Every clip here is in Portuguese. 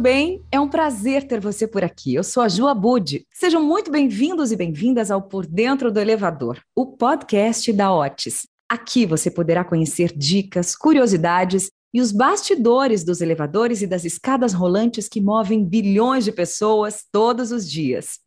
bem? É um prazer ter você por aqui. Eu sou a Ju Abud. Sejam muito bem-vindos e bem-vindas ao Por Dentro do Elevador, o podcast da Otis. Aqui você poderá conhecer dicas, curiosidades e os bastidores dos elevadores e das escadas rolantes que movem bilhões de pessoas todos os dias.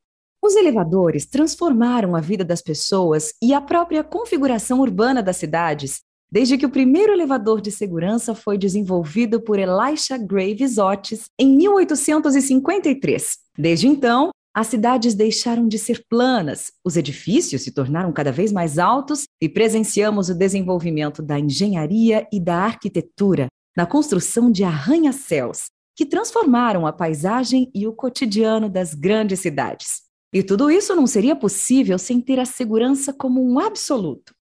Os elevadores transformaram a vida das pessoas e a própria configuração urbana das cidades desde que o primeiro elevador de segurança foi desenvolvido por Elisha Graves Otis em 1853. Desde então, as cidades deixaram de ser planas, os edifícios se tornaram cada vez mais altos e presenciamos o desenvolvimento da engenharia e da arquitetura na construção de arranha-céus, que transformaram a paisagem e o cotidiano das grandes cidades. E tudo isso não seria possível sem ter a segurança como um absoluto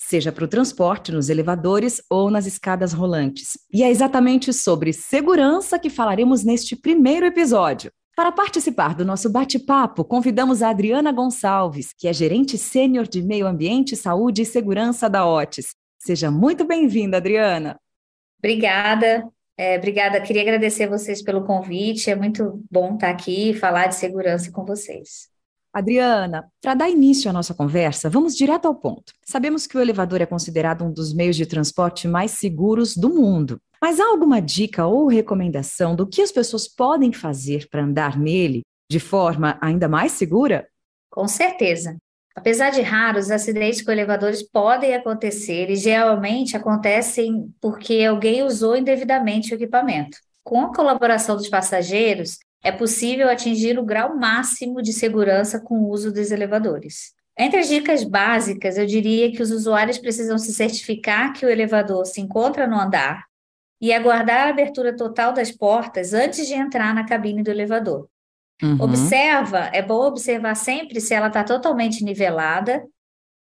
seja para o transporte nos elevadores ou nas escadas rolantes. E é exatamente sobre segurança que falaremos neste primeiro episódio. Para participar do nosso bate-papo, convidamos a Adriana Gonçalves, que é gerente sênior de Meio Ambiente, Saúde e Segurança da OTIS. Seja muito bem-vinda, Adriana. Obrigada. É, obrigada. Queria agradecer vocês pelo convite. É muito bom estar aqui e falar de segurança com vocês. Adriana, para dar início à nossa conversa, vamos direto ao ponto. Sabemos que o elevador é considerado um dos meios de transporte mais seguros do mundo. Mas há alguma dica ou recomendação do que as pessoas podem fazer para andar nele de forma ainda mais segura? Com certeza. Apesar de raros, acidentes com elevadores podem acontecer e geralmente acontecem porque alguém usou indevidamente o equipamento. Com a colaboração dos passageiros, é possível atingir o grau máximo de segurança com o uso dos elevadores. Entre as dicas básicas, eu diria que os usuários precisam se certificar que o elevador se encontra no andar e aguardar a abertura total das portas antes de entrar na cabine do elevador. Uhum. Observa, é bom observar sempre se ela está totalmente nivelada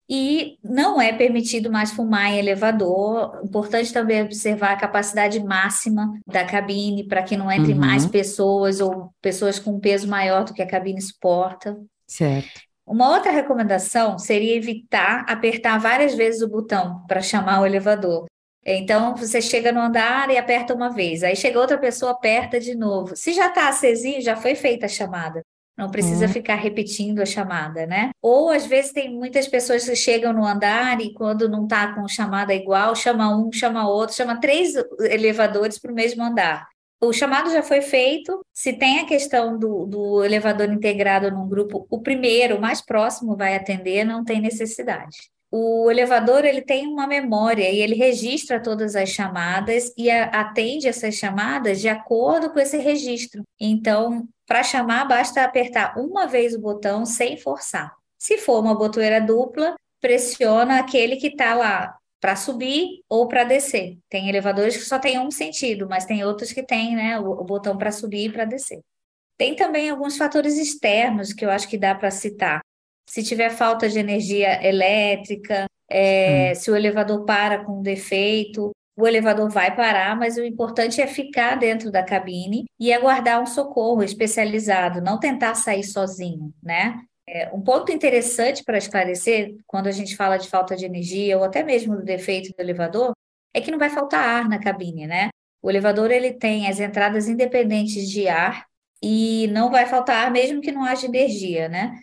e não é permitido mais fumar em elevador. Importante também observar a capacidade máxima da cabine para que não entre uhum. mais pessoas ou pessoas com peso maior do que a cabine suporta. Certo. Uma outra recomendação seria evitar apertar várias vezes o botão para chamar o elevador. Então, você chega no andar e aperta uma vez, aí chega outra pessoa, aperta de novo. Se já está acesinho, já foi feita a chamada. Não precisa uhum. ficar repetindo a chamada, né? Ou às vezes tem muitas pessoas que chegam no andar e quando não está com chamada igual, chama um, chama outro, chama três elevadores para o mesmo andar. O chamado já foi feito. Se tem a questão do, do elevador integrado num grupo, o primeiro, o mais próximo, vai atender, não tem necessidade o elevador ele tem uma memória e ele registra todas as chamadas e a, atende essas chamadas de acordo com esse registro. Então, para chamar, basta apertar uma vez o botão sem forçar. Se for uma botoeira dupla, pressiona aquele que está lá para subir ou para descer. Tem elevadores que só tem um sentido, mas tem outros que tem né, o, o botão para subir e para descer. Tem também alguns fatores externos que eu acho que dá para citar. Se tiver falta de energia elétrica, é, hum. se o elevador para com defeito, o elevador vai parar, mas o importante é ficar dentro da cabine e aguardar um socorro especializado, não tentar sair sozinho, né? É, um ponto interessante para esclarecer, quando a gente fala de falta de energia ou até mesmo do defeito do elevador, é que não vai faltar ar na cabine, né? O elevador ele tem as entradas independentes de ar e não vai faltar ar mesmo que não haja energia, né?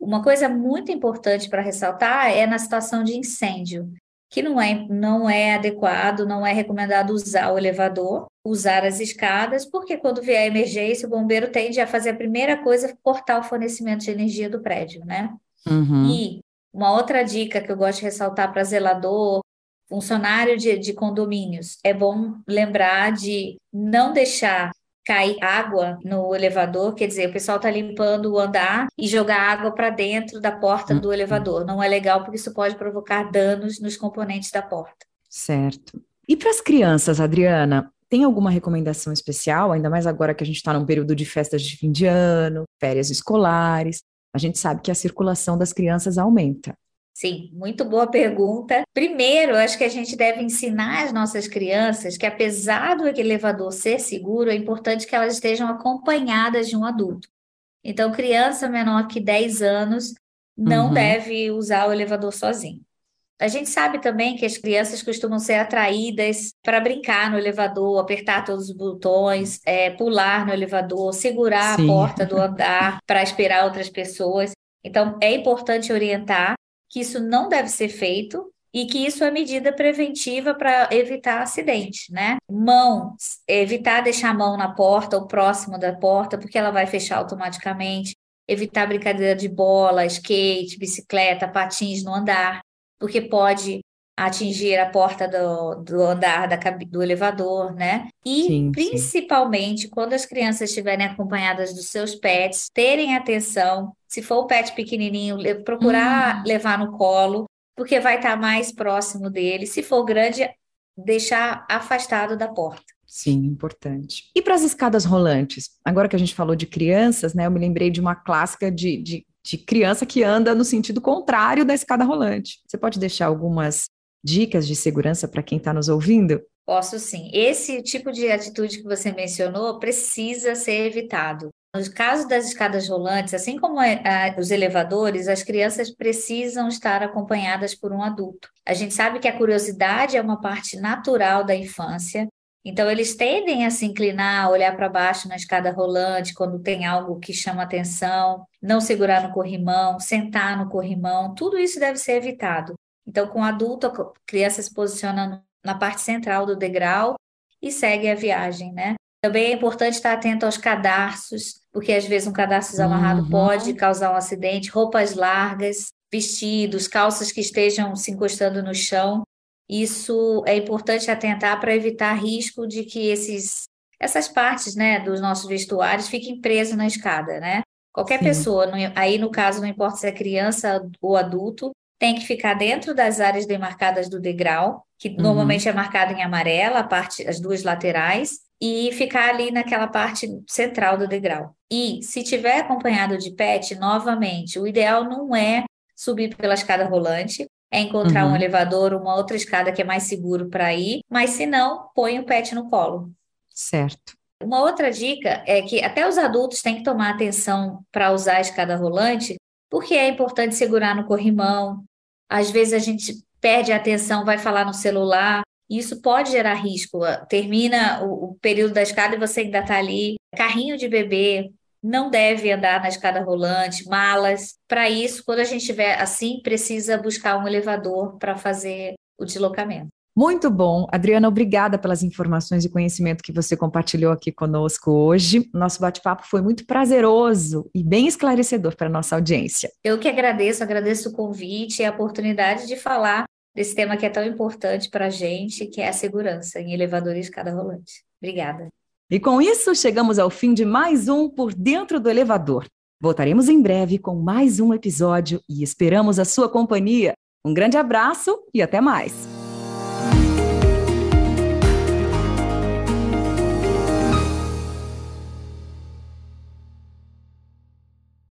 Uma coisa muito importante para ressaltar é na situação de incêndio que não é, não é adequado, não é recomendado usar o elevador, usar as escadas, porque quando vier a emergência, o bombeiro tende a fazer a primeira coisa, cortar o fornecimento de energia do prédio, né? Uhum. E uma outra dica que eu gosto de ressaltar para zelador, funcionário de, de condomínios, é bom lembrar de não deixar cair água no elevador, quer dizer, o pessoal está limpando o andar e jogar água para dentro da porta do uhum. elevador. Não é legal porque isso pode provocar danos nos componentes da porta. Certo. E para as crianças, Adriana, tem alguma recomendação especial, ainda mais agora que a gente está num período de festas de fim de ano, férias escolares? A gente sabe que a circulação das crianças aumenta. Sim, muito boa pergunta. Primeiro, acho que a gente deve ensinar as nossas crianças que, apesar do elevador ser seguro, é importante que elas estejam acompanhadas de um adulto. Então, criança menor que 10 anos não uhum. deve usar o elevador sozinho. A gente sabe também que as crianças costumam ser atraídas para brincar no elevador, apertar todos os botões, é, pular no elevador, segurar Sim. a porta do andar para esperar outras pessoas. Então, é importante orientar que isso não deve ser feito e que isso é medida preventiva para evitar acidente, né? Mão, evitar deixar a mão na porta ou próximo da porta, porque ela vai fechar automaticamente. Evitar brincadeira de bola, skate, bicicleta, patins no andar, porque pode atingir a porta do, do andar da, do elevador, né? E sim, principalmente sim. quando as crianças estiverem acompanhadas dos seus pets, terem atenção. Se for o pet pequenininho, procurar hum. levar no colo, porque vai estar mais próximo dele. Se for grande, deixar afastado da porta. Sim, importante. E para as escadas rolantes? Agora que a gente falou de crianças, né? Eu me lembrei de uma clássica de, de, de criança que anda no sentido contrário da escada rolante. Você pode deixar algumas dicas de segurança para quem está nos ouvindo? Posso sim. Esse tipo de atitude que você mencionou precisa ser evitado. No caso das escadas rolantes, assim como é, os elevadores, as crianças precisam estar acompanhadas por um adulto. A gente sabe que a curiosidade é uma parte natural da infância, então eles tendem a se inclinar, olhar para baixo na escada rolante quando tem algo que chama atenção, não segurar no corrimão, sentar no corrimão, tudo isso deve ser evitado. Então, com o adulto, a criança se posiciona na parte central do degrau e segue a viagem, né? Também é importante estar atento aos cadarços, porque às vezes um cadarço desamarrado uhum. pode causar um acidente. Roupas largas, vestidos, calças que estejam se encostando no chão. Isso é importante atentar para evitar risco de que esses, essas partes né, dos nossos vestuários fiquem presas na escada, né? Qualquer Sim. pessoa, aí no caso não importa se é criança ou adulto, tem que ficar dentro das áreas demarcadas do degrau, que uhum. normalmente é marcado em amarela, a parte, as duas laterais, e ficar ali naquela parte central do degrau. E se tiver acompanhado de pet, novamente, o ideal não é subir pela escada rolante, é encontrar uhum. um elevador, uma outra escada que é mais seguro para ir, mas se não, põe o pet no colo. Certo. Uma outra dica é que até os adultos têm que tomar atenção para usar a escada rolante, porque é importante segurar no corrimão. Às vezes a gente perde a atenção, vai falar no celular, isso pode gerar risco. Termina o, o período da escada e você ainda está ali. Carrinho de bebê não deve andar na escada rolante, malas. Para isso, quando a gente estiver assim, precisa buscar um elevador para fazer o deslocamento. Muito bom. Adriana, obrigada pelas informações e conhecimento que você compartilhou aqui conosco hoje. Nosso bate-papo foi muito prazeroso e bem esclarecedor para a nossa audiência. Eu que agradeço, agradeço o convite e a oportunidade de falar desse tema que é tão importante para a gente, que é a segurança em elevador e escada rolante. Obrigada. E com isso, chegamos ao fim de mais um Por Dentro do Elevador. Voltaremos em breve com mais um episódio e esperamos a sua companhia. Um grande abraço e até mais.